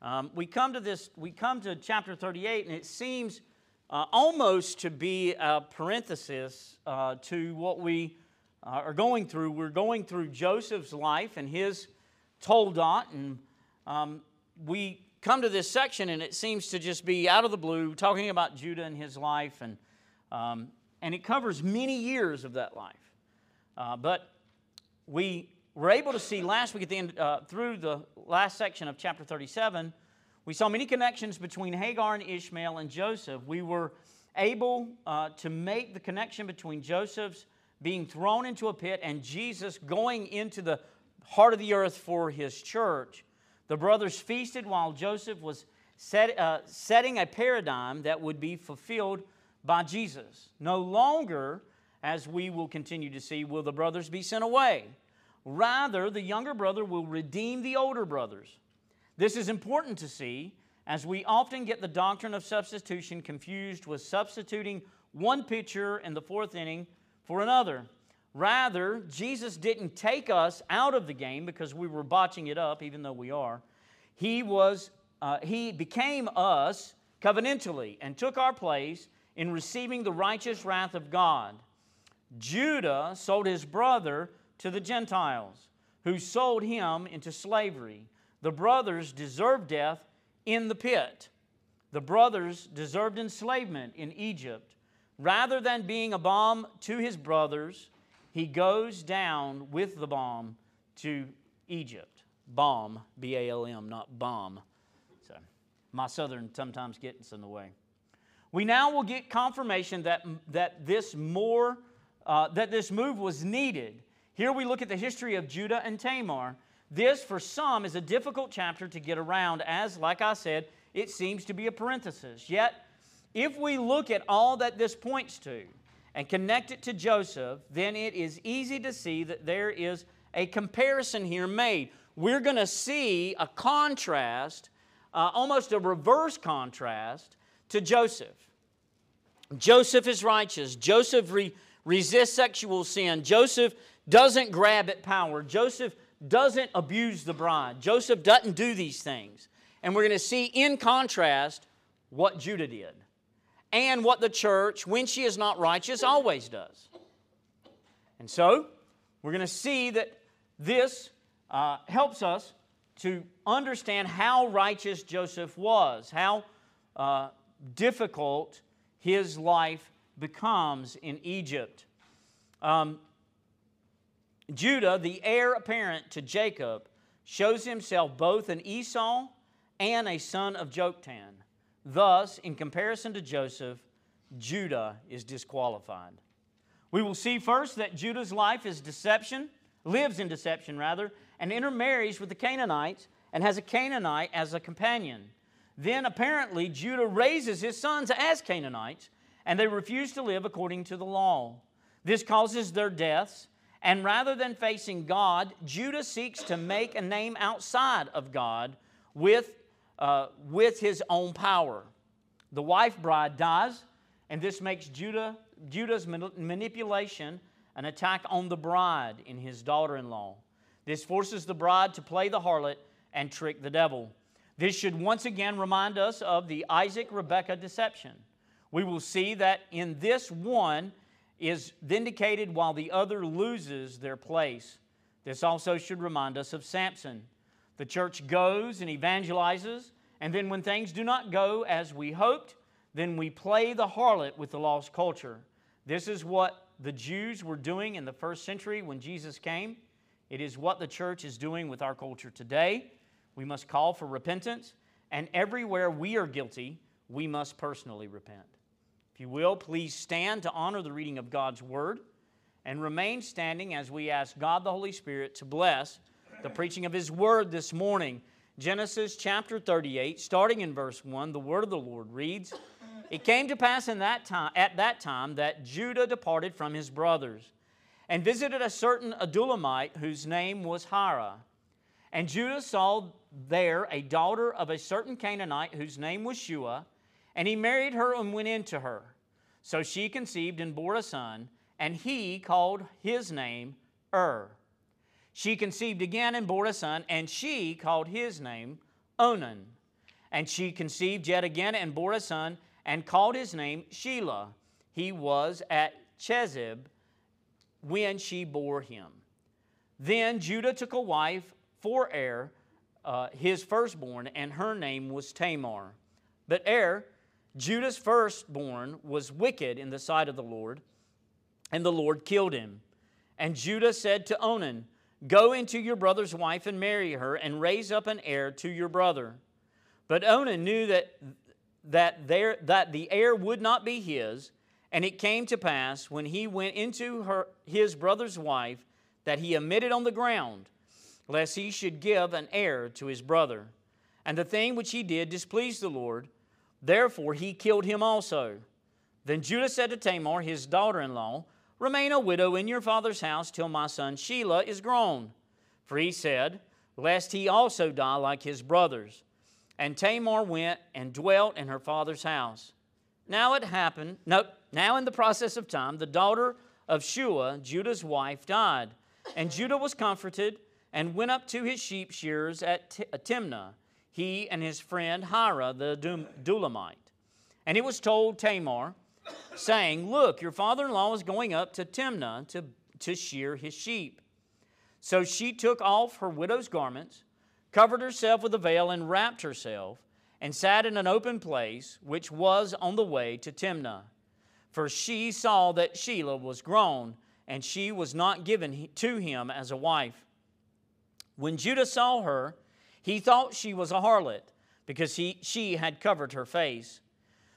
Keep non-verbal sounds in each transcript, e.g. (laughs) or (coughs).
Um, we come to this, we come to chapter 38, and it seems uh, almost to be a parenthesis uh, to what we uh, are going through. We're going through Joseph's life and his toldot, and um, we come to this section, and it seems to just be out of the blue, talking about Judah and his life, and um, and it covers many years of that life. Uh, but we were able to see last week at the end, uh, through the last section of chapter 37, we saw many connections between Hagar and Ishmael and Joseph. We were able uh, to make the connection between Joseph's being thrown into a pit and Jesus going into the heart of the earth for his church. The brothers feasted while Joseph was set, uh, setting a paradigm that would be fulfilled by Jesus. No longer, as we will continue to see, will the brothers be sent away. Rather, the younger brother will redeem the older brothers. This is important to see, as we often get the doctrine of substitution confused with substituting one pitcher in the fourth inning for another. Rather, Jesus didn't take us out of the game because we were botching it up, even though we are. He was, uh, he became us covenantally and took our place in receiving the righteous wrath of God. Judah sold his brother to the Gentiles, who sold him into slavery. The brothers deserved death in the pit. The brothers deserved enslavement in Egypt. Rather than being a bomb to his brothers, he goes down with the bomb to Egypt. Bomb, B A L M, not bomb. So my southern sometimes gets in the way. We now will get confirmation that, that, this more, uh, that this move was needed. Here we look at the history of Judah and Tamar. This, for some, is a difficult chapter to get around, as, like I said, it seems to be a parenthesis. Yet, if we look at all that this points to and connect it to Joseph, then it is easy to see that there is a comparison here made. We're going to see a contrast, uh, almost a reverse contrast, to Joseph. Joseph is righteous. Joseph re- resists sexual sin. Joseph doesn't grab at power. Joseph doesn't abuse the bride. Joseph doesn't do these things. And we're going to see in contrast what Judah did and what the church, when she is not righteous, always does. And so, we're going to see that this uh, helps us to understand how righteous Joseph was, how uh, difficult his life becomes in Egypt. Um, Judah, the heir apparent to Jacob, shows himself both an Esau and a son of Joktan. Thus, in comparison to Joseph, Judah is disqualified. We will see first that Judah's life is deception, lives in deception rather, and intermarries with the Canaanites and has a Canaanite as a companion. Then apparently Judah raises his sons as Canaanites, and they refuse to live according to the law. This causes their deaths, and rather than facing God, Judah seeks to make a name outside of God with, uh, with his own power. The wife bride dies, and this makes Judah, Judah's manipulation an attack on the bride in his daughter in law. This forces the bride to play the harlot and trick the devil. This should once again remind us of the Isaac Rebekah deception. We will see that in this one is vindicated while the other loses their place. This also should remind us of Samson. The church goes and evangelizes, and then when things do not go as we hoped, then we play the harlot with the lost culture. This is what the Jews were doing in the first century when Jesus came. It is what the church is doing with our culture today. We must call for repentance, and everywhere we are guilty, we must personally repent. If you will, please stand to honor the reading of God's Word and remain standing as we ask God the Holy Spirit to bless the preaching of His Word this morning. Genesis chapter 38, starting in verse 1, the Word of the Lord reads It came to pass in that time, at that time that Judah departed from his brothers and visited a certain Adullamite whose name was Hira. And Judah saw there a daughter of a certain Canaanite whose name was Shua, and he married her and went into her. So she conceived and bore a son, and he called his name Ur. She conceived again and bore a son, and she called his name Onan. And she conceived yet again and bore a son and called his name Shelah. He was at Chezib when she bore him. Then Judah took a wife for Er, uh, his firstborn, and her name was Tamar. But Er, Judah's firstborn, was wicked in the sight of the Lord, and the Lord killed him. And Judah said to Onan, Go into your brother's wife and marry her, and raise up an heir to your brother. But Onan knew that, that, there, that the heir would not be his, and it came to pass when he went into her, his brother's wife that he emitted on the ground, lest he should give an heir to his brother. And the thing which he did displeased the Lord, therefore he killed him also. Then Judah said to Tamar, his daughter in law, Remain a widow in your father's house till my son Shelah is grown. For he said, Lest he also die like his brothers. And Tamar went and dwelt in her father's house. Now it happened, no, now in the process of time, the daughter of Shua, Judah's wife, died. And Judah was comforted and went up to his sheep shearers at uh, Timnah, he and his friend Hira the Adullamite. And it was told Tamar, saying, Look, your father in law is going up to Timnah to, to shear his sheep. So she took off her widow's garments covered herself with a veil, and wrapped herself, and sat in an open place which was on the way to Timnah. For she saw that Shelah was grown, and she was not given to him as a wife. When Judah saw her, he thought she was a harlot, because he, she had covered her face.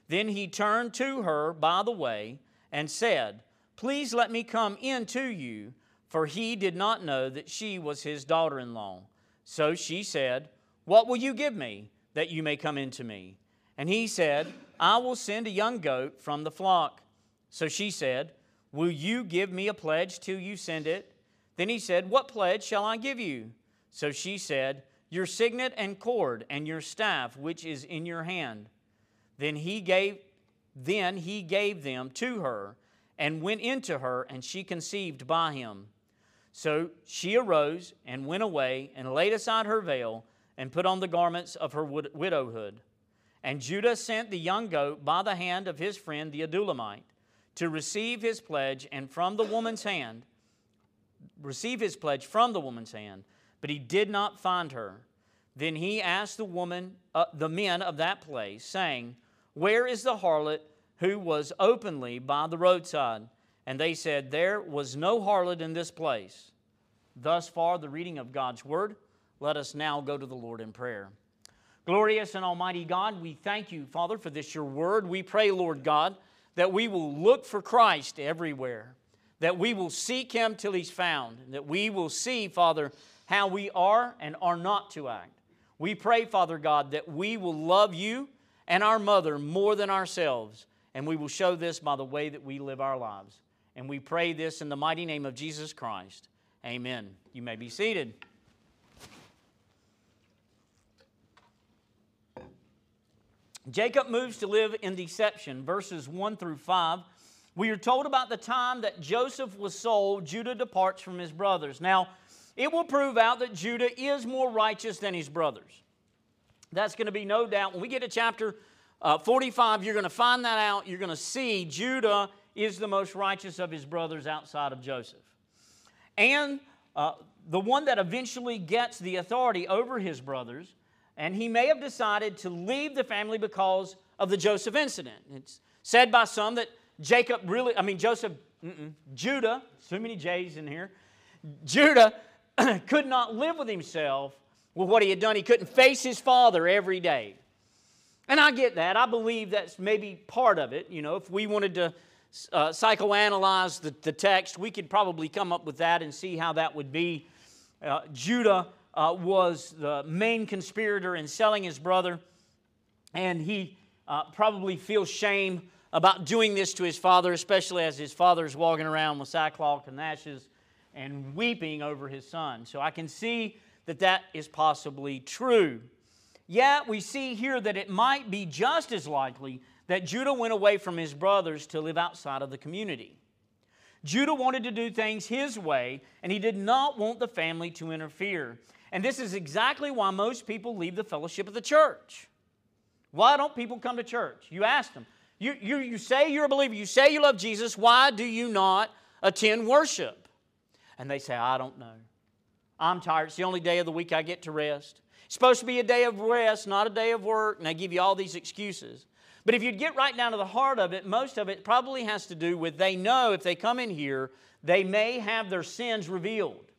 Then he turned to her by the way and said, Please let me come in to you, for he did not know that she was his daughter in law. So she said, What will you give me that you may come into me? And he said, I will send a young goat from the flock. So she said, Will you give me a pledge till you send it? Then he said, What pledge shall I give you? So she said, Your signet and cord and your staff which is in your hand. Then he gave then he gave them to her and went into her, and she conceived by him. So she arose and went away and laid aside her veil and put on the garments of her widowhood. And Judah sent the young goat by the hand of his friend the Adullamite to receive his pledge and from the woman's hand, receive his pledge from the woman's hand, but he did not find her. Then he asked the woman, uh, the men of that place, saying, Where is the harlot who was openly by the roadside? And they said, There was no harlot in this place. Thus far, the reading of God's word. Let us now go to the Lord in prayer. Glorious and Almighty God, we thank you, Father, for this your word. We pray, Lord God, that we will look for Christ everywhere, that we will seek him till he's found, that we will see, Father, how we are and are not to act. We pray, Father God, that we will love you and our mother more than ourselves, and we will show this by the way that we live our lives. And we pray this in the mighty name of Jesus Christ. Amen. You may be seated. Jacob moves to live in deception, verses 1 through 5. We are told about the time that Joseph was sold, Judah departs from his brothers. Now, it will prove out that Judah is more righteous than his brothers. That's going to be no doubt. When we get to chapter uh, 45, you're going to find that out. You're going to see Judah is the most righteous of his brothers outside of Joseph. And uh, the one that eventually gets the authority over his brothers, and he may have decided to leave the family because of the Joseph incident. It's said by some that Jacob really, I mean, Joseph, Judah, so many J's in here, Judah (clears throat) could not live with himself with what he had done. He couldn't face his father every day. And I get that. I believe that's maybe part of it. You know, if we wanted to uh, psychoanalyze the, the text, we could probably come up with that and see how that would be. Uh, Judah uh, was the main conspirator in selling his brother, and he uh, probably feels shame about doing this to his father, especially as his father is walking around with sackcloth and ashes and weeping over his son. So I can see that that is possibly true. Yet we see here that it might be just as likely that Judah went away from his brothers to live outside of the community. Judah wanted to do things his way, and he did not want the family to interfere. And this is exactly why most people leave the fellowship of the church. Why don't people come to church? You ask them. You, you, you say you're a believer, you say you love Jesus, why do you not attend worship? And they say, I don't know. I'm tired. It's the only day of the week I get to rest. It's supposed to be a day of rest, not a day of work, and they give you all these excuses. But if you get right down to the heart of it, most of it probably has to do with they know if they come in here, they may have their sins revealed.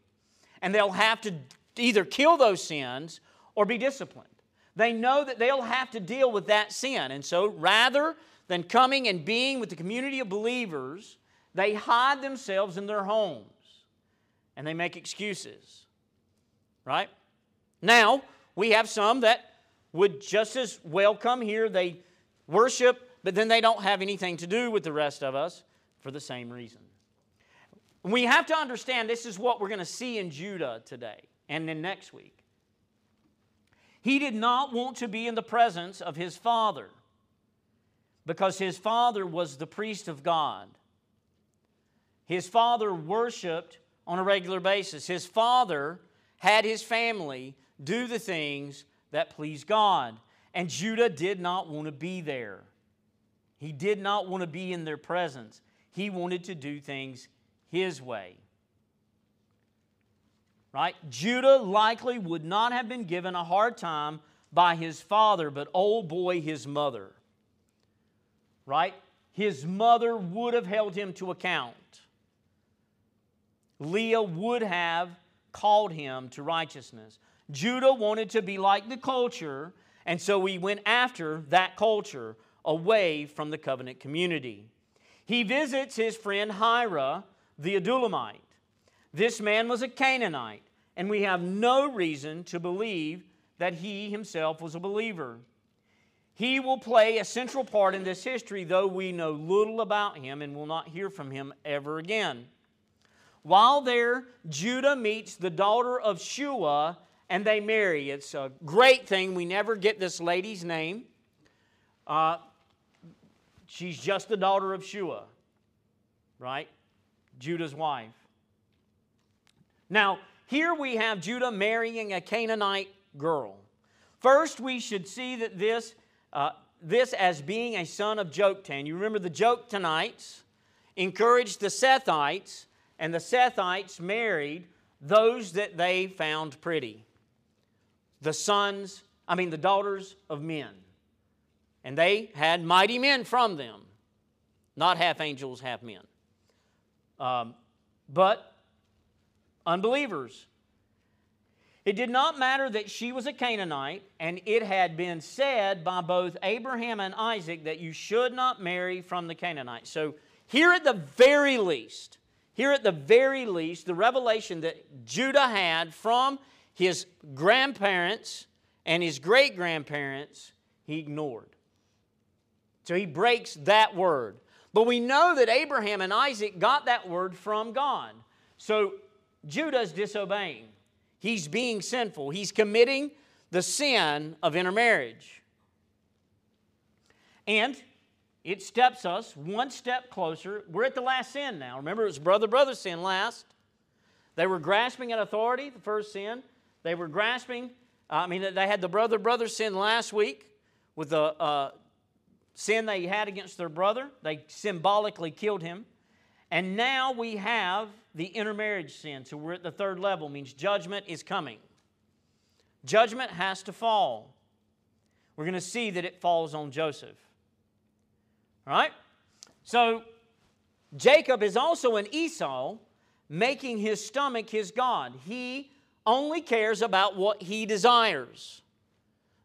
And they'll have to either kill those sins or be disciplined. They know that they'll have to deal with that sin. And so rather than coming and being with the community of believers, they hide themselves in their homes and they make excuses. Right? Now, we have some that would just as well come here. They worship, but then they don't have anything to do with the rest of us for the same reason. We have to understand this is what we're going to see in Judah today and then next week. He did not want to be in the presence of his father because his father was the priest of God. His father worshiped on a regular basis. His father had his family do the things that pleased God. And Judah did not want to be there. He did not want to be in their presence. He wanted to do things his way. Right? Judah likely would not have been given a hard time by his father, but old boy, his mother. Right? His mother would have held him to account. Leah would have called him to righteousness. Judah wanted to be like the culture, and so he went after that culture away from the covenant community. He visits his friend Hira, the Adullamite. This man was a Canaanite, and we have no reason to believe that he himself was a believer. He will play a central part in this history, though we know little about him and will not hear from him ever again. While there, Judah meets the daughter of Shua and they marry. It's a great thing. We never get this lady's name. Uh, she's just the daughter of Shua, right? Judah's wife. Now, here we have Judah marrying a Canaanite girl. First, we should see that this, uh, this as being a son of Joktan. You remember the Joktanites encouraged the Sethites and the Sethites married those that they found pretty. The sons, I mean, the daughters of men. And they had mighty men from them, not half angels, half men. Um, but unbelievers. It did not matter that she was a Canaanite, and it had been said by both Abraham and Isaac that you should not marry from the Canaanites. So, here at the very least, here at the very least, the revelation that Judah had from his grandparents and his great grandparents, he ignored. So he breaks that word. But we know that Abraham and Isaac got that word from God. So Judah's disobeying. He's being sinful. He's committing the sin of intermarriage. And it steps us one step closer. We're at the last sin now. Remember, it was brother brother sin last. They were grasping at authority, the first sin. They were grasping, I mean, they had the brother brother sin last week with the uh, sin they had against their brother. They symbolically killed him. And now we have the intermarriage sin. So we're at the third level, means judgment is coming. Judgment has to fall. We're going to see that it falls on Joseph. Right? So Jacob is also an Esau, making his stomach his God. He only cares about what he desires.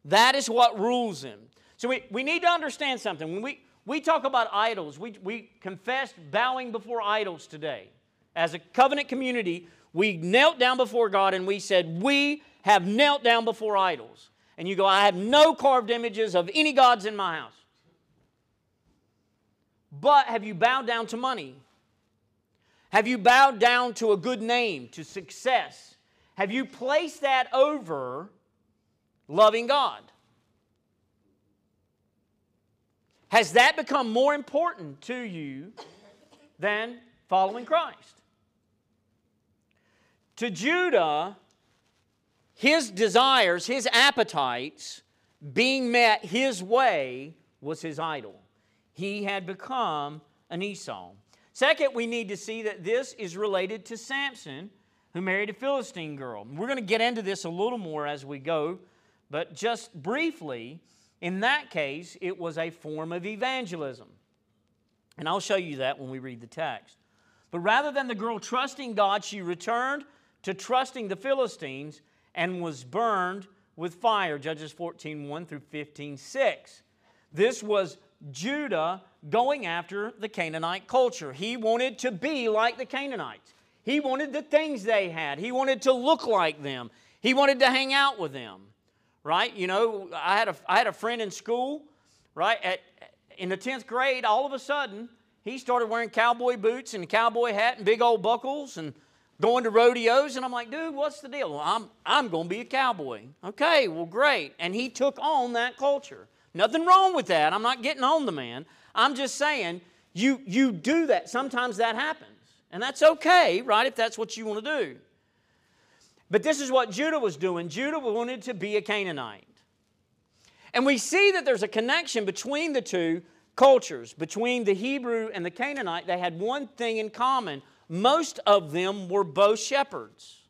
That is what rules him. So we, we need to understand something. When we, we talk about idols, we, we confess bowing before idols today. As a covenant community, we knelt down before God and we said, We have knelt down before idols. And you go, I have no carved images of any gods in my house. But have you bowed down to money? Have you bowed down to a good name, to success? Have you placed that over loving God? Has that become more important to you than following Christ? To Judah, his desires, his appetites being met his way was his idol. He had become an Esau. Second, we need to see that this is related to Samson, who married a Philistine girl. We're going to get into this a little more as we go, but just briefly, in that case, it was a form of evangelism. And I'll show you that when we read the text. But rather than the girl trusting God, she returned to trusting the Philistines and was burned with fire. Judges 14 1 through 15 6. This was Judah going after the Canaanite culture. He wanted to be like the Canaanites. He wanted the things they had. He wanted to look like them. He wanted to hang out with them. Right? You know, I had a, I had a friend in school, right? At, in the 10th grade, all of a sudden, he started wearing cowboy boots and cowboy hat and big old buckles and going to rodeos. And I'm like, dude, what's the deal? Well, I'm, I'm going to be a cowboy. Okay, well, great. And he took on that culture. Nothing wrong with that. I'm not getting on the man. I'm just saying, you, you do that. Sometimes that happens. And that's okay, right, if that's what you want to do. But this is what Judah was doing. Judah wanted to be a Canaanite. And we see that there's a connection between the two cultures, between the Hebrew and the Canaanite. They had one thing in common most of them were both shepherds.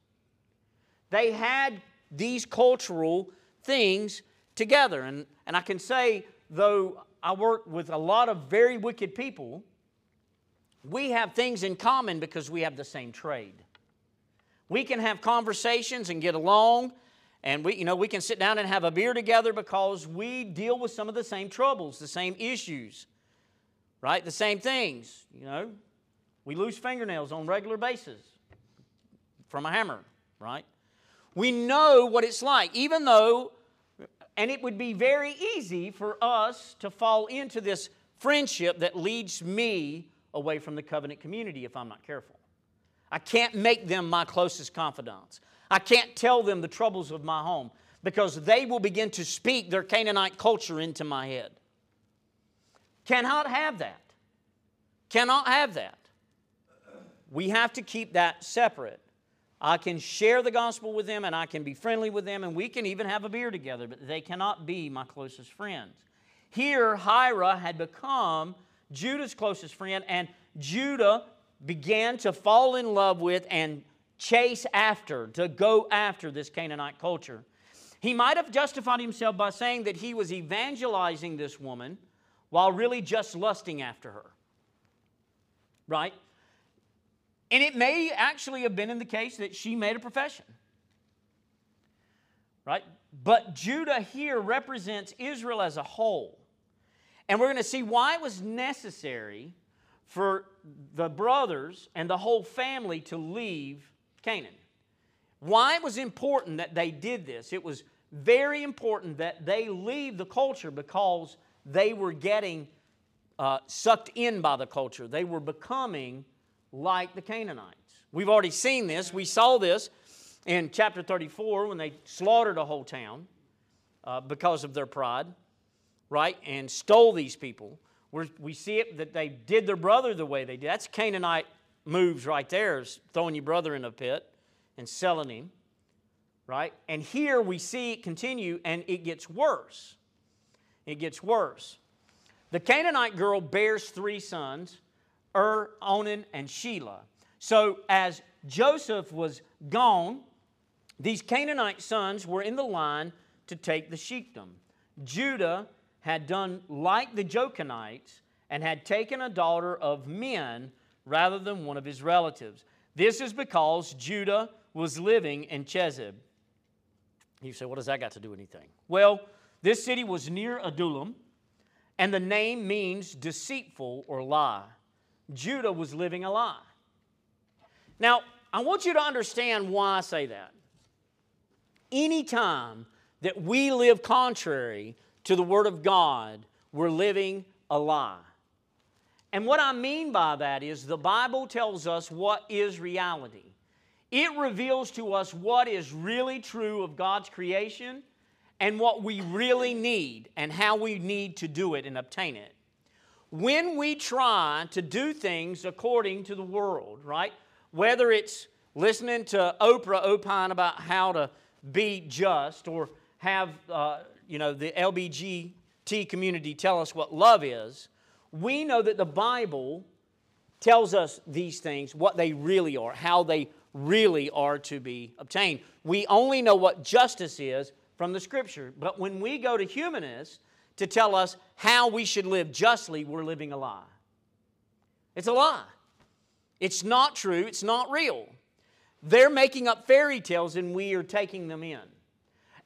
They had these cultural things together. And, and I can say, though I work with a lot of very wicked people, we have things in common because we have the same trade. We can have conversations and get along, and we, you know, we can sit down and have a beer together because we deal with some of the same troubles, the same issues, right? The same things, you know. We lose fingernails on regular basis from a hammer, right? We know what it's like, even though, and it would be very easy for us to fall into this friendship that leads me away from the covenant community if I'm not careful. I can't make them my closest confidants. I can't tell them the troubles of my home because they will begin to speak their Canaanite culture into my head. Cannot have that. Cannot have that. We have to keep that separate. I can share the gospel with them and I can be friendly with them and we can even have a beer together, but they cannot be my closest friends. Here, Hira had become Judah's closest friend, and Judah began to fall in love with and chase after, to go after this Canaanite culture. He might have justified himself by saying that he was evangelizing this woman while really just lusting after her. Right? And it may actually have been in the case that she made a profession. Right? But Judah here represents Israel as a whole. And we're going to see why it was necessary for the brothers and the whole family to leave Canaan. Why it was important that they did this. It was very important that they leave the culture because they were getting uh, sucked in by the culture. They were becoming like the Canaanites. We've already seen this. We saw this in chapter 34 when they slaughtered a whole town uh, because of their pride, right? And stole these people. We're, we see it that they did their brother the way they did. That's Canaanite moves right there, is throwing your brother in a pit and selling him, right? And here we see it continue and it gets worse. It gets worse. The Canaanite girl bears three sons Ur, Onan, and Shelah. So as Joseph was gone, these Canaanite sons were in the line to take the sheikdom. Judah had done like the Joktanites and had taken a daughter of men rather than one of his relatives. This is because Judah was living in Chezib. You say, what does that got to do with anything? Well, this city was near Adullam, and the name means deceitful or lie. Judah was living a lie. Now, I want you to understand why I say that. Anytime that we live contrary to the Word of God, we're living a lie. And what I mean by that is the Bible tells us what is reality. It reveals to us what is really true of God's creation and what we really need and how we need to do it and obtain it when we try to do things according to the world, right? Whether it's listening to Oprah opine about how to be just or have uh, you know, the LBGT community tell us what love is, we know that the Bible tells us these things, what they really are, how they really are to be obtained. We only know what justice is from the Scripture. But when we go to humanists to tell us how we should live justly, we're living a lie. It's a lie. It's not true, it's not real. They're making up fairy tales and we are taking them in.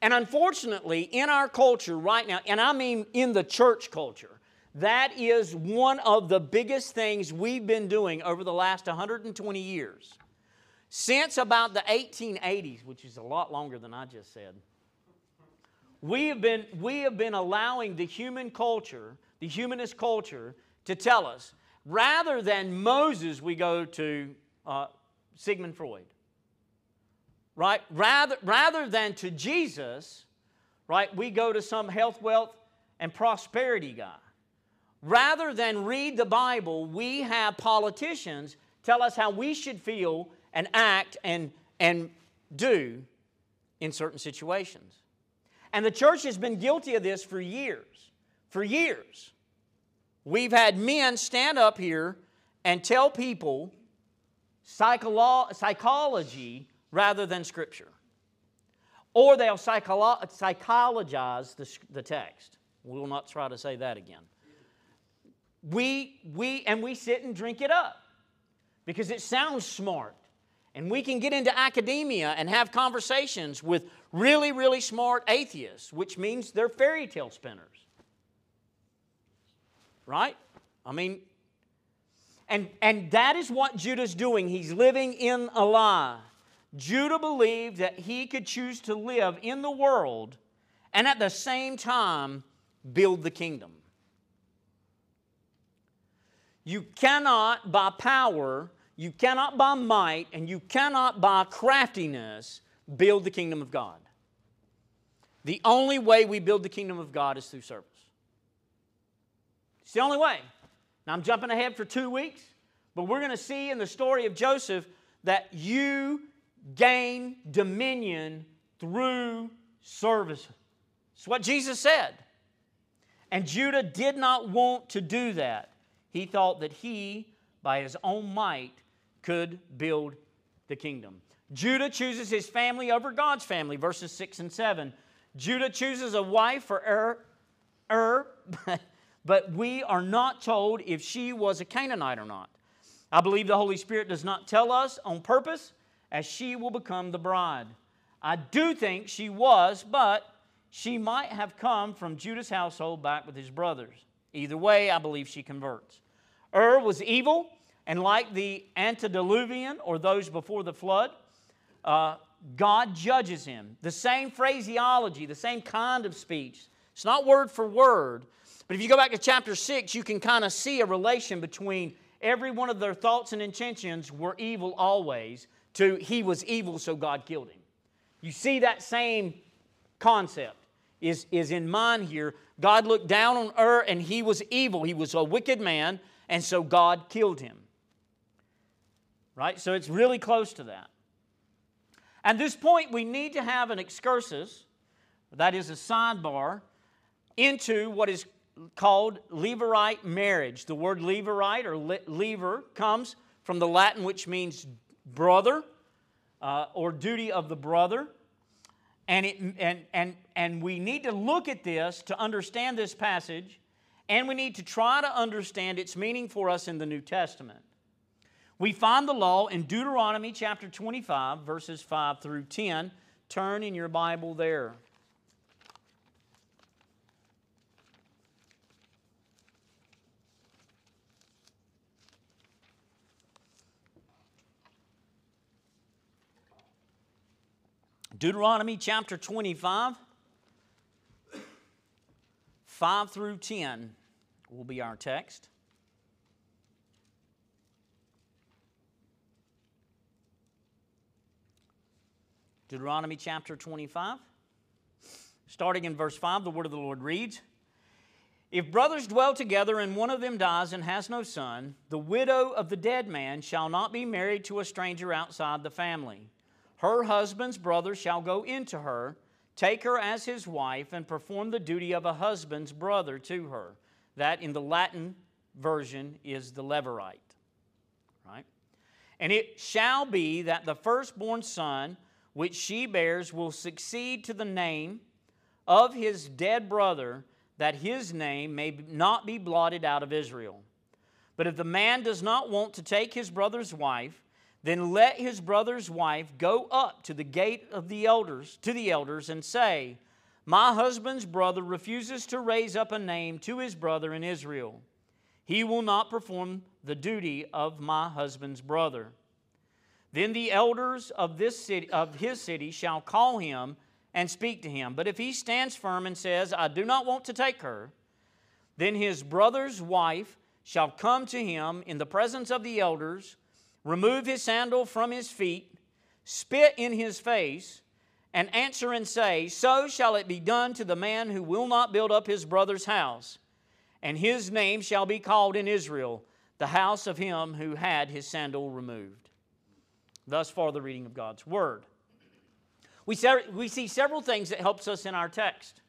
And unfortunately, in our culture right now, and I mean in the church culture, that is one of the biggest things we've been doing over the last 120 years. Since about the 1880s, which is a lot longer than I just said, we have been, we have been allowing the human culture, the humanist culture, to tell us rather than Moses, we go to uh, Sigmund Freud. Right? Rather, rather than to Jesus, right, we go to some health, wealth, and prosperity guy. Rather than read the Bible, we have politicians tell us how we should feel and act and, and do in certain situations. And the church has been guilty of this for years. For years. We've had men stand up here and tell people psycholo- psychology rather than Scripture. Or they'll psycholo- psychologize the, the text. We will not try to say that again we, we, and we sit and drink it up because it sounds smart. And we can get into academia and have conversations with really, really smart atheists, which means they're fairy tale spinners. Right? I mean, and, and that is what Judah's doing. He's living in a lie. Judah believed that he could choose to live in the world and at the same time build the kingdom. You cannot by power, you cannot by might, and you cannot by craftiness build the kingdom of God. The only way we build the kingdom of God is through service. It's the only way. Now, I'm jumping ahead for two weeks, but we're going to see in the story of Joseph that you gain dominion through service. It's what Jesus said. And Judah did not want to do that. He thought that he, by his own might, could build the kingdom. Judah chooses his family over God's family, verses 6 and 7. Judah chooses a wife for Ur, er, Ur er, (laughs) but we are not told if she was a Canaanite or not. I believe the Holy Spirit does not tell us on purpose, as she will become the bride. I do think she was, but she might have come from Judah's household back with his brothers. Either way, I believe she converts. Ur was evil, and like the antediluvian or those before the flood, uh, God judges him. The same phraseology, the same kind of speech. It's not word for word, but if you go back to chapter 6, you can kind of see a relation between every one of their thoughts and intentions were evil always to he was evil, so God killed him. You see that same concept is, is in mind here. God looked down on Ur and he was evil. He was a wicked man and so God killed him. Right? So it's really close to that. At this point, we need to have an excursus, that is a sidebar, into what is called Levirate marriage. The word Levirate or levir comes from the Latin, which means brother uh, or duty of the brother. And, it, and, and, and we need to look at this to understand this passage and we need to try to understand its meaning for us in the New Testament. We find the law in Deuteronomy chapter 25, verses 5 through 10. Turn in your Bible there. Deuteronomy chapter 25. 5 through 10 will be our text. Deuteronomy chapter 25. Starting in verse 5, the word of the Lord reads If brothers dwell together and one of them dies and has no son, the widow of the dead man shall not be married to a stranger outside the family. Her husband's brother shall go into her take her as his wife, and perform the duty of a husband's brother to her. That in the Latin version is the levirate. Right? And it shall be that the firstborn son which she bears will succeed to the name of his dead brother, that his name may not be blotted out of Israel. But if the man does not want to take his brother's wife, then let his brother's wife go up to the gate of the elders, to the elders, and say, My husband's brother refuses to raise up a name to his brother in Israel. He will not perform the duty of my husband's brother. Then the elders of, this city, of his city shall call him and speak to him. But if he stands firm and says, I do not want to take her, then his brother's wife shall come to him in the presence of the elders, remove his sandal from his feet, spit in his face, and answer and say, So shall it be done to the man who will not build up his brother's house. And his name shall be called in Israel, the house of him who had his sandal removed. Thus far, the reading of God's Word. We, see several things that helps us in our text.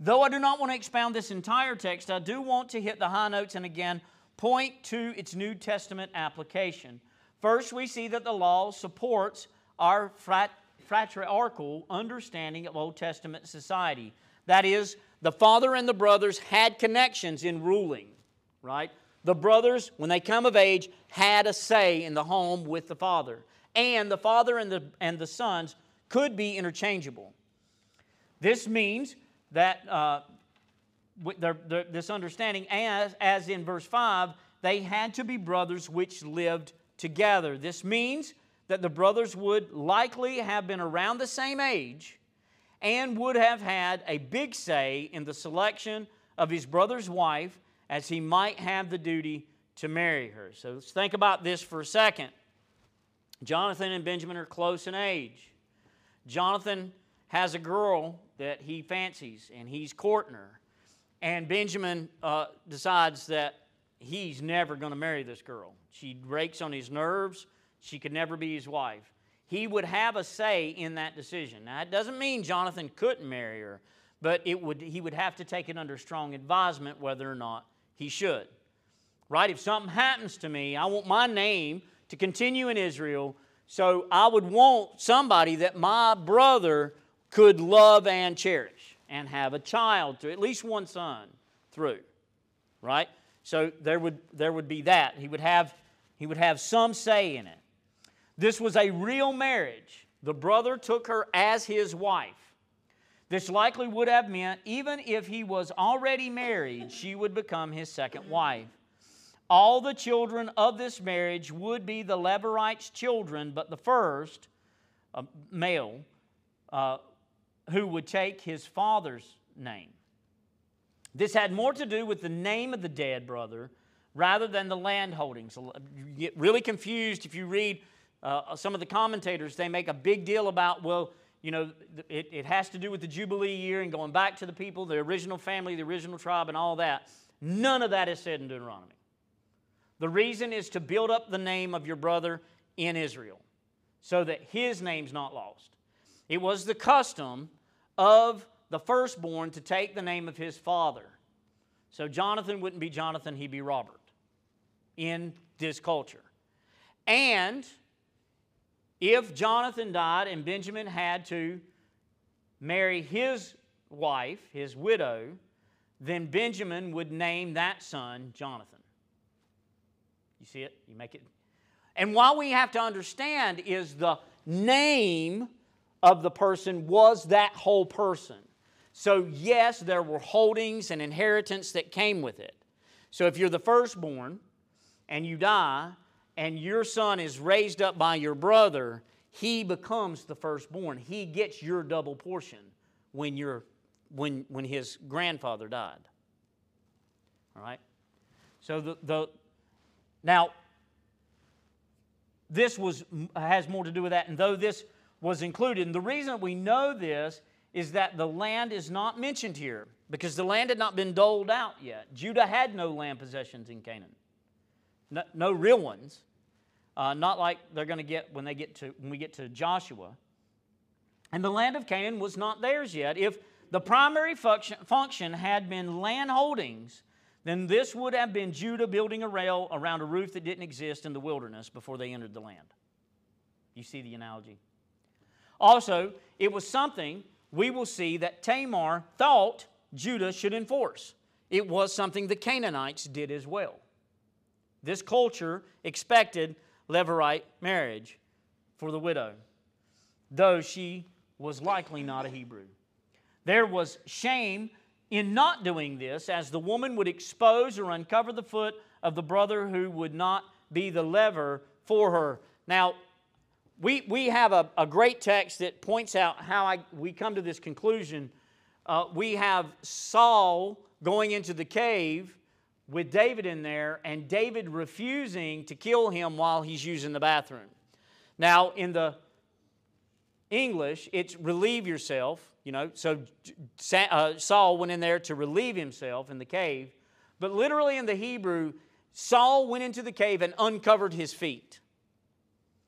Though I do not want to expound this entire text, I do want to hit the high notes and again point to its New Testament application. First, we see that the law supports our frat, fratriarchal understanding of Old Testament society. That is, the father and the brothers had connections in ruling, right? The brothers, when they come of age, had a say in the home with the father. And the father and the, and the sons could be interchangeable. This means that uh, they're, they're, this understanding, as, as in verse 5, they had to be brothers which lived together. This means that the brothers would likely have been around the same age and would have had a big say in the selection of his brother's wife as he might have the duty to marry her. So let's think about this for a second. Jonathan and Benjamin are close in age. Jonathan has a girl that he fancies and he's courting her. And Benjamin uh, decides that he's never going to marry this girl. She rakes on his nerves. She could never be his wife. He would have a say in that decision. Now, it doesn't mean Jonathan couldn't marry her, but it would, he would have to take it under strong advisement whether or not he should. Right? If something happens to me, I want my name to continue in Israel, so I would want somebody that my brother could love and cherish and have a child to, at least one son through. Right? So there would, there would be that. He would, have, he would have some say in it. This was a real marriage. The brother took her as his wife. This likely would have meant, even if he was already married, she would become his second wife. All the children of this marriage would be the Levirite's children, but the first, male, uh, who would take his father's name. This had more to do with the name of the dead brother rather than the land holdings. You get really confused if you read uh, some of the commentators, they make a big deal about, well, you know, it, it has to do with the Jubilee year and going back to the people, the original family, the original tribe, and all that. None of that is said in Deuteronomy. The reason is to build up the name of your brother in Israel so that his name's not lost. It was the custom of the firstborn to take the name of his father. So Jonathan wouldn't be Jonathan, he'd be Robert in this culture. And if Jonathan died and Benjamin had to marry his wife, his widow, then Benjamin would name that son Jonathan. You see it? You make it. And what we have to understand is the name of the person was that whole person. So, yes, there were holdings and inheritance that came with it. So, if you're the firstborn and you die, and your son is raised up by your brother, he becomes the firstborn. He gets your double portion when, you when, when his grandfather died. All right? So the, the now this was has more to do with that, and though this was included, and the reason we know this is that the land is not mentioned here because the land had not been doled out yet. Judah had no land possessions in Canaan, no, no real ones. Uh, not like they're going to get when they get to when we get to Joshua. And the land of Canaan was not theirs yet. If the primary function, function had been land holdings, then this would have been Judah building a rail around a roof that didn't exist in the wilderness before they entered the land. You see the analogy? Also, it was something we will see that Tamar thought Judah should enforce. It was something the Canaanites did as well. This culture expected Levirate marriage for the widow, though she was likely not a Hebrew. There was shame in not doing this, as the woman would expose or uncover the foot of the brother who would not be the levir for her. Now, we, we have a, a great text that points out how I, we come to this conclusion. Uh, we have Saul going into the cave with David in there, and David refusing to kill him while he's using the bathroom. Now, in the English, it's relieve yourself, you know. So uh, Saul went in there to relieve himself in the cave. But literally in the Hebrew, Saul went into the cave and uncovered his feet.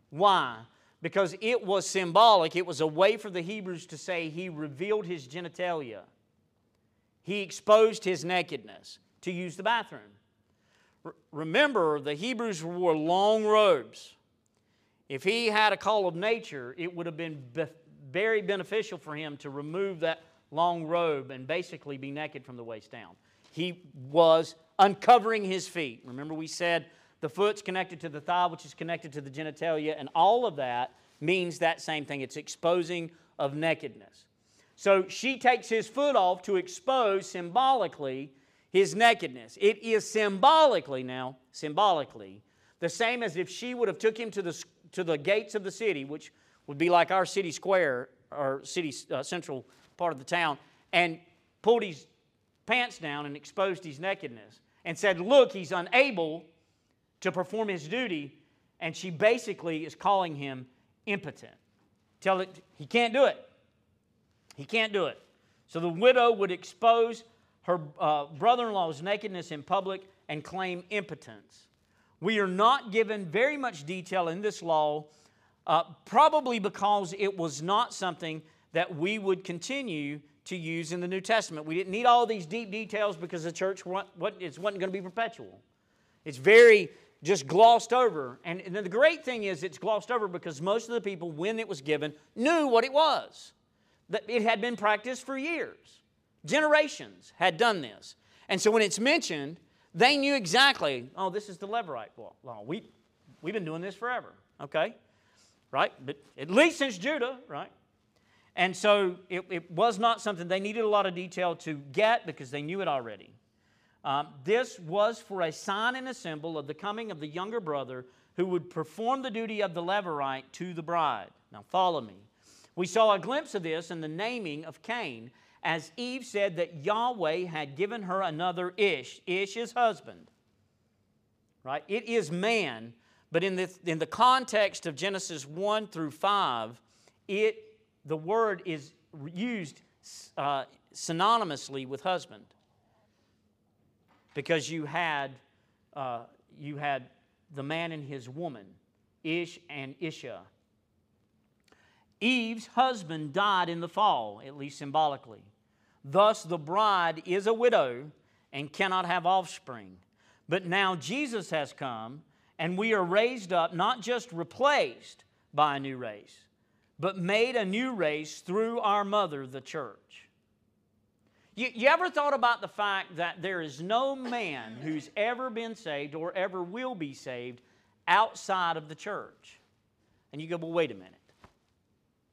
Why? Because it was symbolic. It was a way for the Hebrews to say he revealed his genitalia. He exposed his nakedness to use the bathroom. remember, the Hebrews wore long robes. If he had a call of nature, it would have been be- very beneficial for him to remove that long robe and basically be naked from the waist down. He was uncovering his feet. Remember, we said the foot's connected to the thigh, which is connected to the genitalia, and all of that means that same thing. It's exposing of nakedness. So she takes his foot off to expose symbolically his nakedness. It is symbolically now, symbolically, the same as if she would have took him to the to the gates of the city, which would be like our city square or city uh, central part of the town, and pulled his pants down and exposed his nakedness and said, Look, he's unable to perform his duty. And she basically is calling him impotent. Tell it, he can't do it. He can't do it. So the widow would expose her uh, brother in law's nakedness in public and claim impotence. We are not given very much detail in this law, uh, probably because it was not something that we would continue to use in the New Testament. We didn't need all these deep details because the church wasn't, wasn't going to be perpetual. It's very just glossed over. And, and the great thing is, it's glossed over because most of the people, when it was given, knew what it was. That it had been practiced for years. Generations had done this. And so when it's mentioned, they knew exactly, oh, this is the Levirate law. We, we've been doing this forever, okay? Right? But at least since Judah, right? And so it, it was not something they needed a lot of detail to get because they knew it already. Um, this was for a sign and a symbol of the coming of the younger brother who would perform the duty of the Levirate to the bride. Now, follow me. We saw a glimpse of this in the naming of Cain as Eve said that Yahweh had given her another Ish. Ish is husband. Right? It is man, but in the, in the context of Genesis 1 through 5, it, the word is used uh, synonymously with husband. Because you had, uh, you had the man and his woman, Ish and Isha. Eve's husband died in the fall, at least symbolically. Thus, the bride is a widow and cannot have offspring. But now Jesus has come, and we are raised up, not just replaced by a new race, but made a new race through our mother, the church. You, you, ever thought about the fact that there is no man who's ever been saved or ever will be saved outside of the church? And you go, well, wait a minute.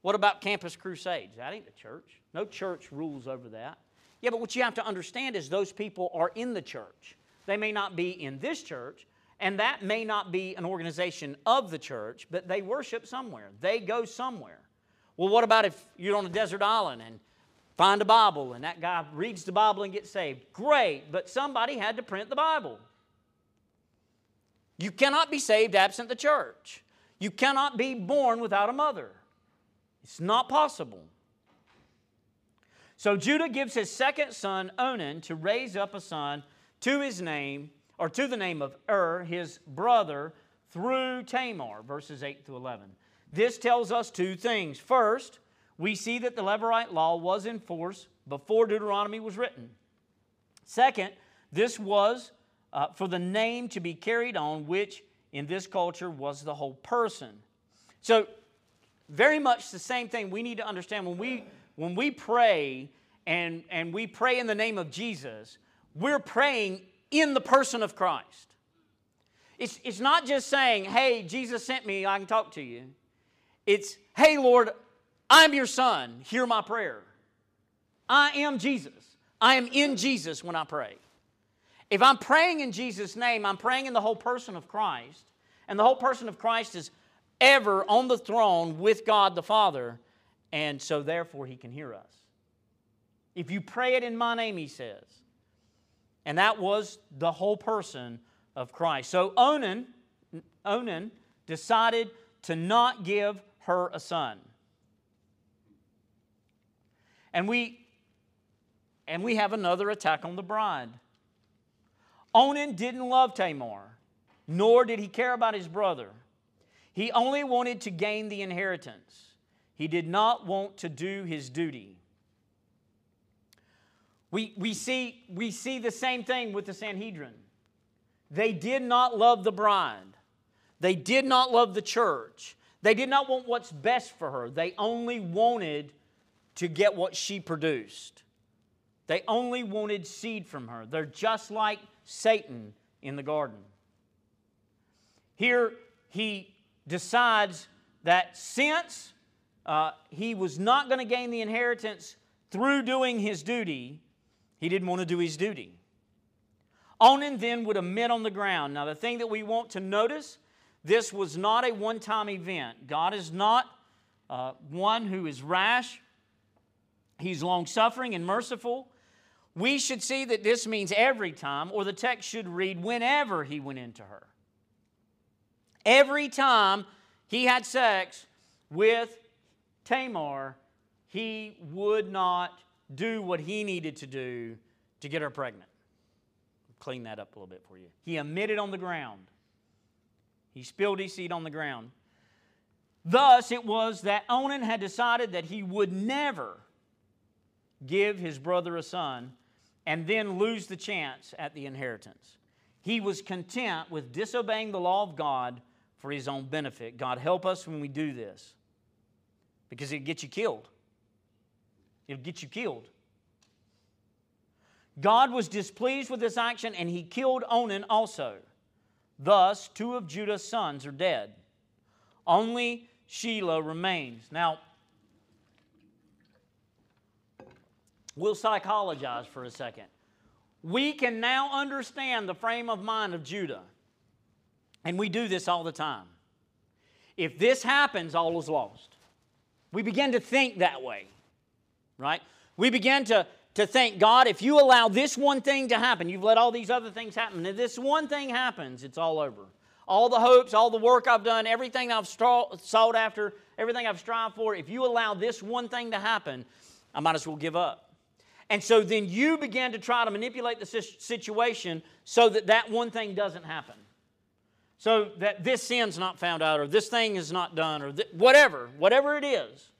What about Campus Crusades? That ain't the church. No church rules over that. Yeah, but what you have to understand is those people are in the church. They may not be in this church, and that may not be an organization of the church, but they worship somewhere. They go somewhere. Well, what about if you're on a desert island and find a Bible and that guy reads the Bible and gets saved? Great, but somebody had to print the Bible. You cannot be saved absent the church. You cannot be born without a mother. It's not possible. So Judah gives his second son, Onan, to raise up a son to his name, or to the name of Ur, his brother, through Tamar, verses 8 to 11. This tells us two things. First, we see that the Levirate law was in force before Deuteronomy was written. Second, this was uh, for the name to be carried on, which in this culture was the whole person. So, very much the same thing we need to understand when we when we pray and, and we pray in the name of Jesus, we're praying in the person of Christ. It's, it's not just saying, hey, Jesus sent me, I can talk to you. It's, hey, Lord, I'm your son, hear my prayer. I am Jesus. I am in Jesus when I pray. If I'm praying in Jesus' name, I'm praying in the whole person of Christ, and the whole person of Christ is ever on the throne with God the Father, and so therefore he can hear us. If you pray it in my name, he says. And that was the whole person of Christ. So Onan, Onan decided to not give her a son. And we and we have another attack on the bride. Onan didn't love Tamar, nor did he care about his brother. He only wanted to gain the inheritance. He did not want to do his duty. We, we, see, we see the same thing with the Sanhedrin. They did not love the bride, they did not love the church. They did not want what's best for her. They only wanted to get what she produced. They only wanted seed from her. They're just like Satan in the garden. Here, he decides that since uh, he was not going to gain the inheritance through doing his duty, he didn't want to do his duty. Onan then would emit on the ground. Now, the thing that we want to notice this was not a one time event. God is not uh, one who is rash, He's long suffering and merciful. We should see that this means every time, or the text should read whenever he went into her. Every time he had sex with Tamar, he would not do what he needed to do to get her pregnant. Clean that up a little bit for you. He emitted on the ground. He spilled his seed on the ground. Thus, it was that Onan had decided that he would never give his brother a son and then lose the chance at the inheritance. He was content with disobeying the law of God for his own benefit. God, help us when we do this because it'll get you killed. It'll get you killed. God was displeased with this action and he killed Onan also. Thus, two of Judah's sons are dead. Only Shelah remains. Now, we'll psychologize for a second. We can now understand the frame of mind of Judah. And we do this all the time. If this happens, all is lost. We begin to think that way, right? We begin to, to think, God, if you allow this one thing to happen, you've let all these other things happen. If this one thing happens, it's all over. All the hopes, all the work I've done, everything I've sought after, everything I've strived for, if you allow this one thing to happen, I might as well give up. And so then you begin to try to manipulate the situation so that that one thing doesn't happen so that this sin's not found out or this thing is not done or th- whatever, whatever it is.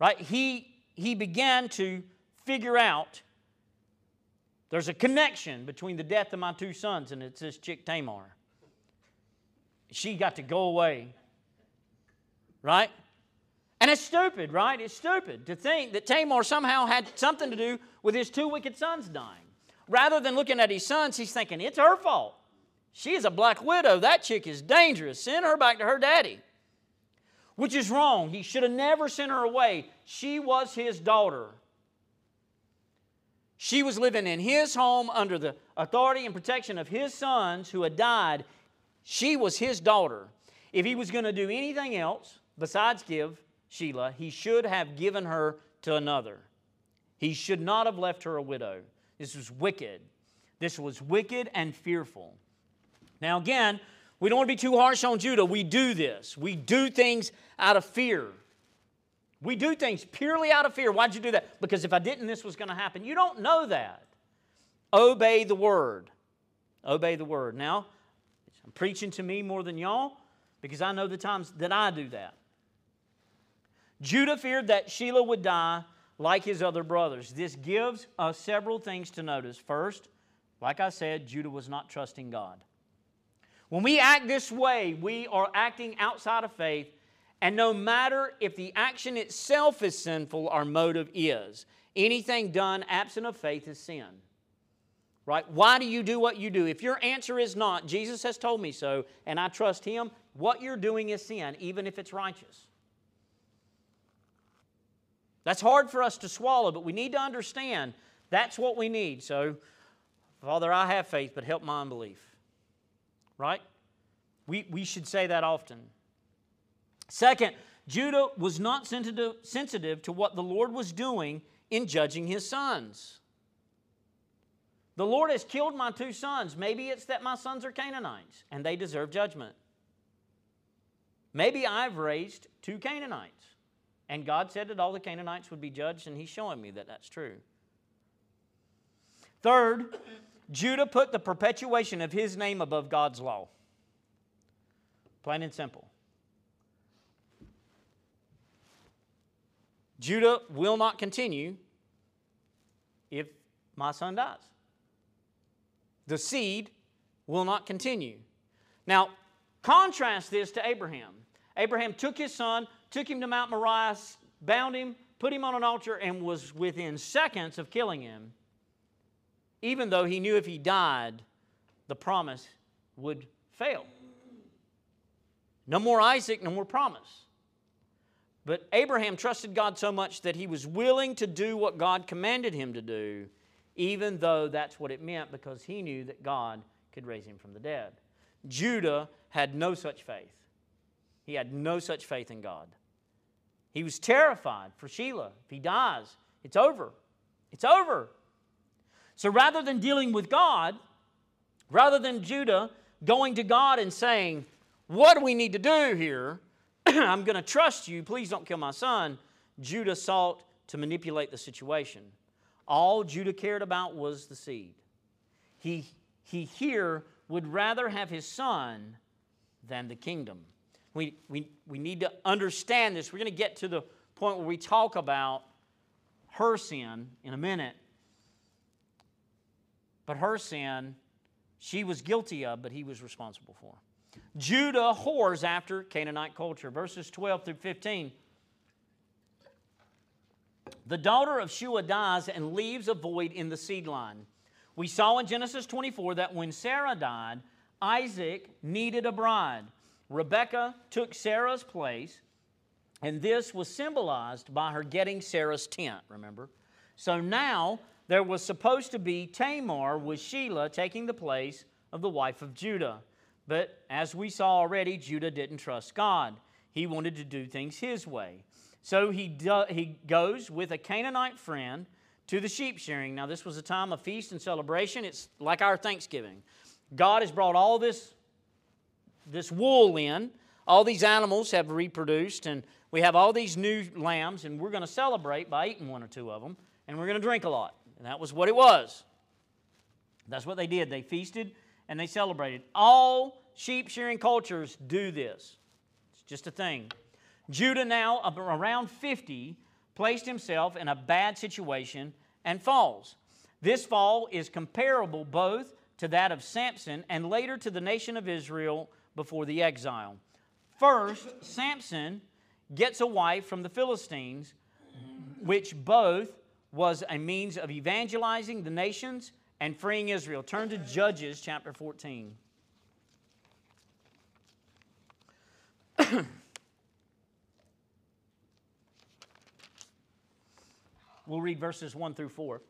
Right? He, he began to figure out there's a connection between the death of my two sons and it's this chick Tamar. She got to go away. Right? And it's stupid, right? It's stupid to think that Tamar somehow had something to do with his two wicked sons dying. Rather than looking at his sons, he's thinking, it's her fault. She is a black widow. That chick is dangerous. Send her back to her daddy. Which is wrong. He should have never sent her away. She was his daughter. She was living in his home under the authority and protection of his sons who had died. She was his daughter. If he was going to do anything else besides give Shelah, he should have given her to another. He should not have left her a widow. This was wicked. This was wicked and fearful. Now, again, we don't want to be too harsh on Judah. We do this. We do things out of fear. We do things purely out of fear. Why'd you do that? Because if I didn't, this was going to happen. You don't know that. Obey the word. Obey the word. Now, I'm preaching to me more than y'all because I know the times that I do that. Judah feared that Shelah would die like his other brothers. This gives us several things to notice. First, like I said, Judah was not trusting God. When we act this way, we are acting outside of faith, and no matter if the action itself is sinful, our motive is. Anything done absent of faith is sin. Right? Why do you do what you do? If your answer is not, Jesus has told me so, and I trust Him, what you're doing is sin, even if it's righteous. That's hard for us to swallow, but we need to understand that's what we need. So, Father, I have faith, but help my unbelief. Right? We, we should say that often. Second, Judah was not sensitive, sensitive to what the Lord was doing in judging his sons. The Lord has killed my two sons. Maybe it's that my sons are Canaanites and they deserve judgment. Maybe I've raised two Canaanites and God said that all the Canaanites would be judged, and He's showing me that that's true. Third, Judah put the perpetuation of his name above God's law. Plain and simple. Judah will not continue if my son dies. The seed will not continue. Now, contrast this to Abraham. Abraham took his son, took him to Mount Moriah, bound him, put him on an altar, and was within seconds of killing him, even though he knew if he died, the promise would fail. No more Isaac, no more promise. But Abraham trusted God so much that he was willing to do what God commanded him to do, even though that's what it meant because he knew that God could raise him from the dead. Judah had no such faith. He had no such faith in God. He was terrified for Shelah. If he dies, it's over. It's over. So rather than dealing with God, rather than Judah going to God and saying, What do we need to do here? (clears throat) I'm going to trust you. Please don't kill my son. Judah sought to manipulate the situation. All Judah cared about was the seed. He, he here would rather have his son than the kingdom. We, we, we need to understand this. We're going to get to the point where we talk about her sin in a minute. But her sin, she was guilty of, but he was responsible for. Judah whores after Canaanite culture. Verses 12 through 15. The daughter of Shua dies and leaves a void in the seed line. We saw in Genesis 24 that when Sarah died, Isaac needed a bride. Rebekah took Sarah's place, and this was symbolized by her getting Sarah's tent, remember? So now there was supposed to be Tamar with Shelah taking the place of the wife of Judah. But as we saw already, Judah didn't trust God. He wanted to do things his way. So he, do, he goes with a Canaanite friend to the sheep shearing. Now, this was a time of feast and celebration. It's like our Thanksgiving. God has brought all this this wool in. All these animals have reproduced, and we have all these new lambs, and we're going to celebrate by eating one or two of them, and we're going to drink a lot. And that was what it was. That's what they did. They feasted and they celebrated. All sheep shearing cultures do this, it's just a thing. Judah, now around 50, placed himself in a bad situation and falls. This fall is comparable both to that of Samson and later to the nation of Israel before the exile. First, Samson gets a wife from the Philistines, which both was a means of evangelizing the nations and freeing Israel. Turn to Judges chapter 14. (coughs) we'll read verses 1 through 4.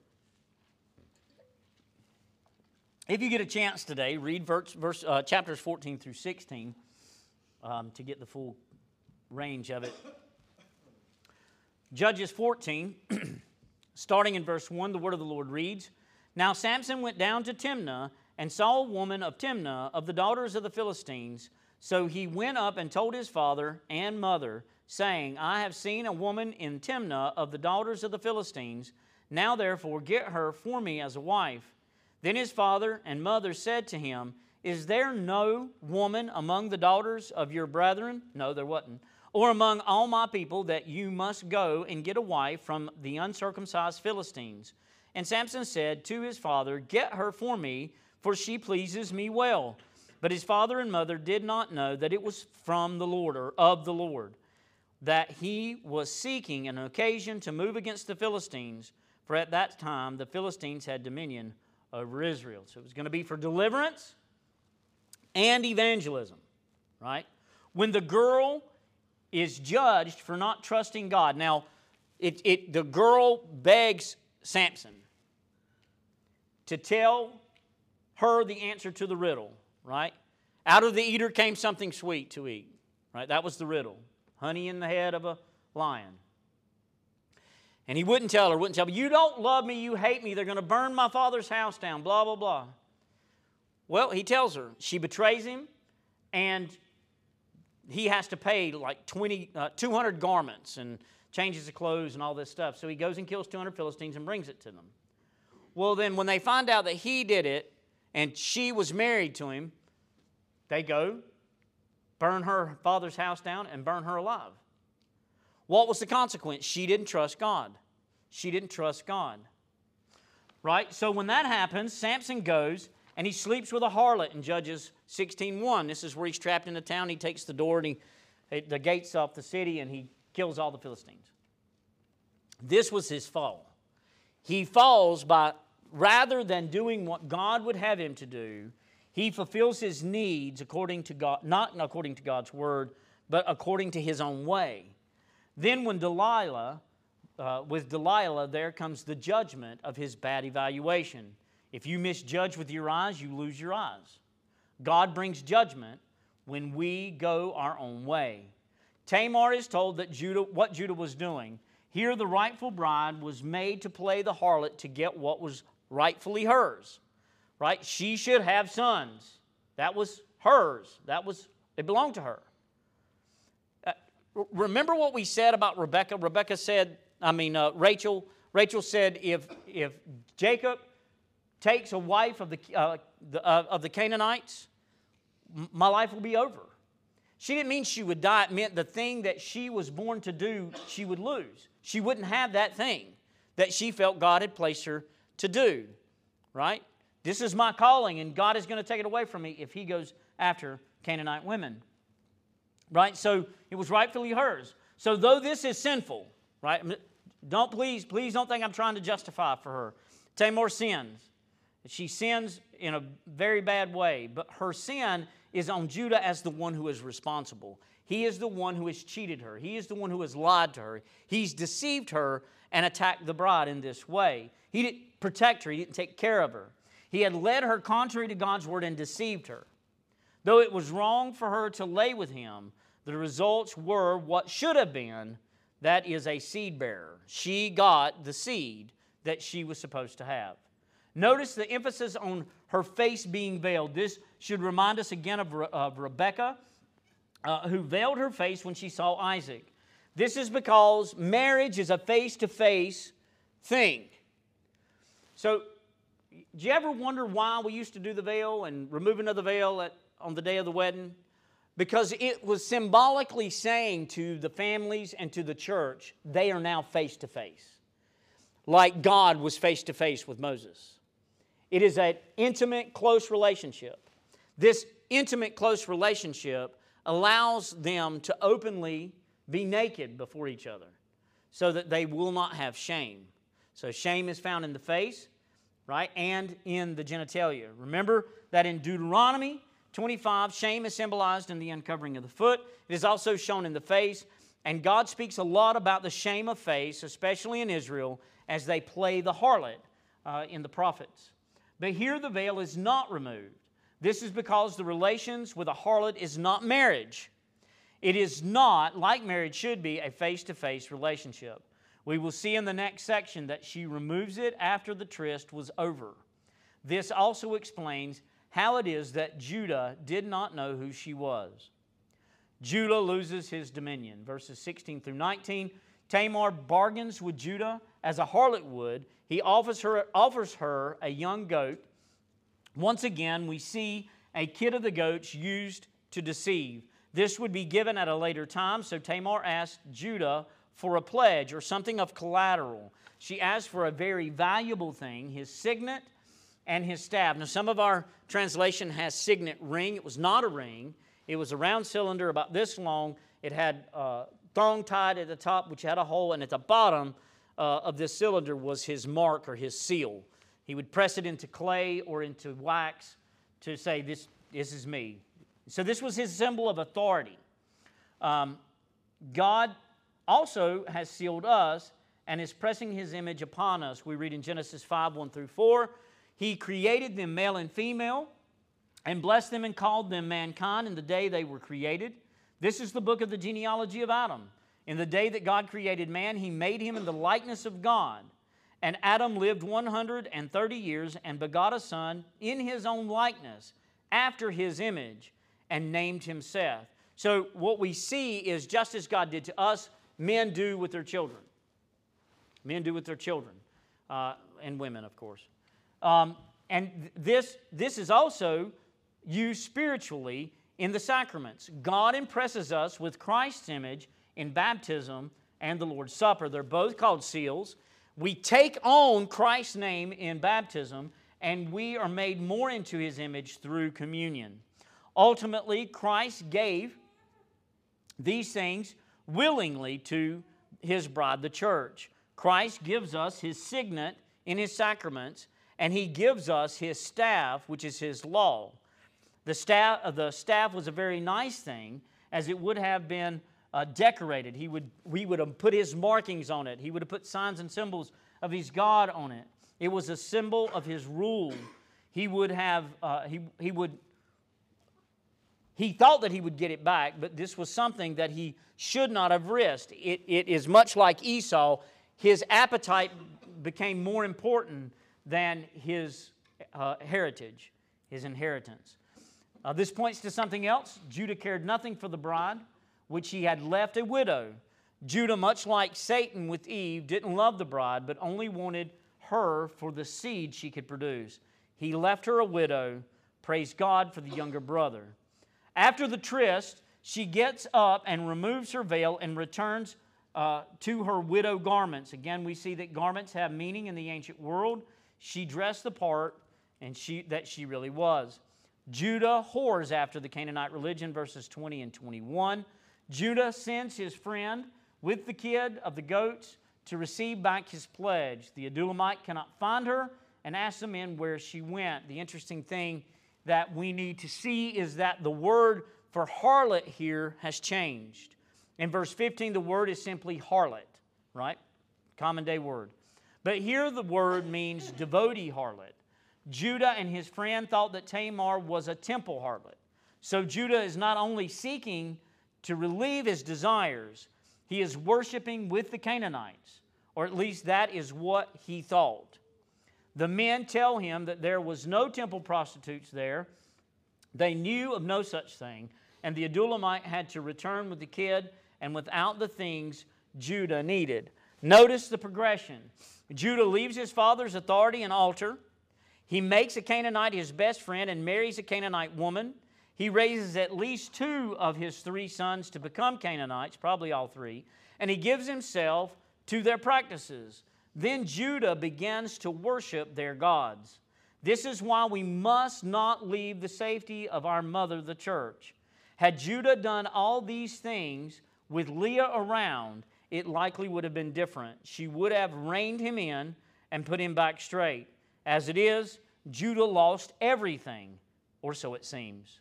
If you get a chance today, read verse, verse uh, chapters 14 through 16 um, to get the full range of it. Judges 14, (clears throat) starting in verse 1, the word of the Lord reads Now Samson went down to Timnah and saw a woman of Timnah of the daughters of the Philistines. So he went up and told his father and mother, saying, I have seen a woman in Timnah of the daughters of the Philistines. Now therefore get her for me as a wife. Then his father and mother said to him, Is there no woman among the daughters of your brethren? No, there wasn't. or among all my people that you must go and get a wife from the uncircumcised Philistines. And Samson said to his father, Get her for me, for she pleases me well. But his father and mother did not know that it was from the Lord or of the Lord, that he was seeking an occasion to move against the Philistines, for at that time the Philistines had dominion over Israel. So it was going to be for deliverance and evangelism, right? When the girl is judged for not trusting God. Now, it, it, the girl begs Samson to tell her the answer to the riddle, right? Out of the eater came something sweet to eat, right? That was the riddle. Honey in the head of a lion. And he wouldn't tell her, wouldn't tell her, you don't love me, you hate me, they're going to burn my father's house down, blah, blah, blah. Well, he tells her. She betrays him, and he has to pay like 20, uh, 200 garments and changes of clothes and all this stuff. So he goes and kills 200 Philistines and brings it to them. Well, then when they find out that he did it and she was married to him, they go, burn her father's house down, and burn her alive. What was the consequence? She didn't trust God. She didn't trust God. Right? So when that happens, Samson goes and he sleeps with a harlot in Judges 16.1. This is where he's trapped in the town. He takes the door and he, eh, the gates off the city and he kills all the Philistines. This was his fall. He falls by, rather than doing what God would have him to do, he fulfills his needs according to God, not according to God's word, but according to his own way. Then when Delilah, uh, with Delilah, there comes the judgment of his bad evaluation. If you misjudge with your eyes, you lose your eyes. God brings judgment when we go our own way. Tamar is told that Judah, what Judah was doing. Here, the rightful bride was made to play the harlot to get what was rightfully hers. Right? She should have sons. That was hers. That was it belonged to her. Remember what we said about Rebecca? Rebecca said, I mean, uh, Rachel. Rachel said, if if Jacob takes a wife of the, uh, the uh, of the Canaanites, my life will be over. She didn't mean she would die. It meant the thing that she was born to do, she would lose. She wouldn't have that thing that she felt God had placed her to do, right? This is my calling, and God is going to take it away from me if He goes after Canaanite women, right? So it was rightfully hers. So though this is sinful, right? Don't please, please don't think I'm trying to justify for her. Tamar sins. She sins in a very bad way, but her sin is on Judah as the one who is responsible. He is the one who has cheated her. He is the one who has lied to her. He's deceived her and attacked the bride in this way. He didn't protect her, he didn't take care of her. He had led her contrary to God's word and deceived her. Though it was wrong for her to lay with him, the results were what should have been that is a seed bearer. She got the seed that she was supposed to have. Notice the emphasis on her face being veiled. This should remind us again of, of Rebecca, uh, who veiled her face when she saw Isaac. This is because marriage is a face to face thing. So, do you ever wonder why we used to do the veil and removing of the veil at, on the day of the wedding? Because it was symbolically saying to the families and to the church, they are now face to face, like God was face to face with Moses. It is an intimate, close relationship. This intimate, close relationship allows them to openly be naked before each other so that they will not have shame. So, shame is found in the face, right, and in the genitalia. Remember that in Deuteronomy 25, shame is symbolized in the uncovering of the foot. It is also shown in the face. And God speaks a lot about the shame of face, especially in Israel, as they play the harlot uh, in the prophets. But here the veil is not removed. This is because the relations with a harlot is not marriage. It is not, like marriage should be, a face to face relationship. We will see in the next section that she removes it after the tryst was over. This also explains how it is that Judah did not know who she was. Judah loses his dominion. Verses 16 through 19. Tamar bargains with Judah as a harlot would he offers her, offers her a young goat. Once again, we see a kid of the goats used to deceive. This would be given at a later time, so Tamar asked Judah for a pledge or something of collateral. She asked for a very valuable thing, his signet and his staff. Now, some of our translation has signet ring. It was not a ring. It was a round cylinder about this long. It had uh, thong tied at the top, which had a hole, and at the bottom uh, of this cylinder was his mark or his seal. He would press it into clay or into wax to say, This, this is me. So, this was his symbol of authority. Um, God also has sealed us and is pressing his image upon us. We read in Genesis 5 1 through 4. He created them male and female and blessed them and called them mankind in the day they were created. This is the book of the genealogy of Adam. In the day that God created man, he made him in the likeness of God. And Adam lived 130 years and begot a son in his own likeness, after his image, and named him Seth. So, what we see is just as God did to us, men do with their children. Men do with their children, uh, and women, of course. Um, and this, this is also used spiritually in the sacraments. God impresses us with Christ's image in baptism and the Lord's Supper. They're both called seals. We take on Christ's name in baptism, and we are made more into his image through communion. Ultimately, Christ gave these things willingly to his bride, the church. Christ gives us his signet in his sacraments, and he gives us his staff, which is his law. The staff, the staff was a very nice thing, as it would have been uh, decorated. He would, he would have put his markings on it, he would have put signs and symbols of his God on it. It was a symbol of his rule. He would have, uh, he, he would, he thought that he would get it back, but this was something that he should not have risked. It, it is much like Esau. His appetite became more important than his uh, heritage, his inheritance. Uh, this points to something else. Judah cared nothing for the bride which he had left a widow. Judah, much like Satan with Eve, didn't love the bride, but only wanted her for the seed she could produce. He left her a widow. Praise God for the younger brother. After the tryst, she gets up and removes her veil and returns uh, to her widow garments. Again, we see that garments have meaning in the ancient world. She dressed the part and she, that she really was. Judah whores after the Canaanite religion, verses 20 and 21. Judah sends his friend with the kid of the goats to receive back his pledge. The Adullamite cannot find her and asks the men where she went. The interesting thing that we need to see is that the word for harlot here has changed. In verse 15, the word is simply harlot, right? Common day word. But here the word means devotee harlot. Judah and his friend thought that Tamar was a temple harlot. So Judah is not only seeking to relieve his desires, he is worshiping with the Canaanites, or at least that is what he thought. The men tell him that there was no temple prostitutes there. They knew of no such thing, and the Adullamite had to return with the kid and without the things Judah needed. Notice the progression. Judah leaves his father's authority and altar. He makes a Canaanite his best friend and marries a Canaanite woman. He raises at least two of his three sons to become Canaanites, probably all three, and he gives himself to their practices. Then Judah begins to worship their gods. This is why we must not leave the safety of our mother, the church. Had Judah done all these things with Leah around, it likely would have been different. She would have reined him in and put him back straight. As it is, Judah lost everything, or so it seems.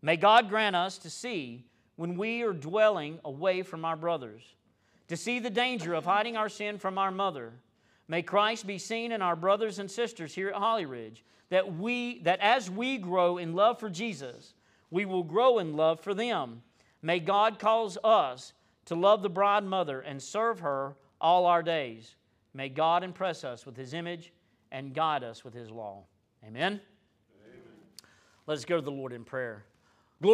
May God grant us to see when we are dwelling away from our brothers, to see the danger of hiding our sin from our mother. May Christ be seen in our brothers and sisters here at Holly Ridge, that, we, that as we grow in love for Jesus, we will grow in love for them. May God cause us to love the bride mother and serve her all our days. May God impress us with his image and guide us with his law. Amen. Amen. Let's go to the Lord in prayer.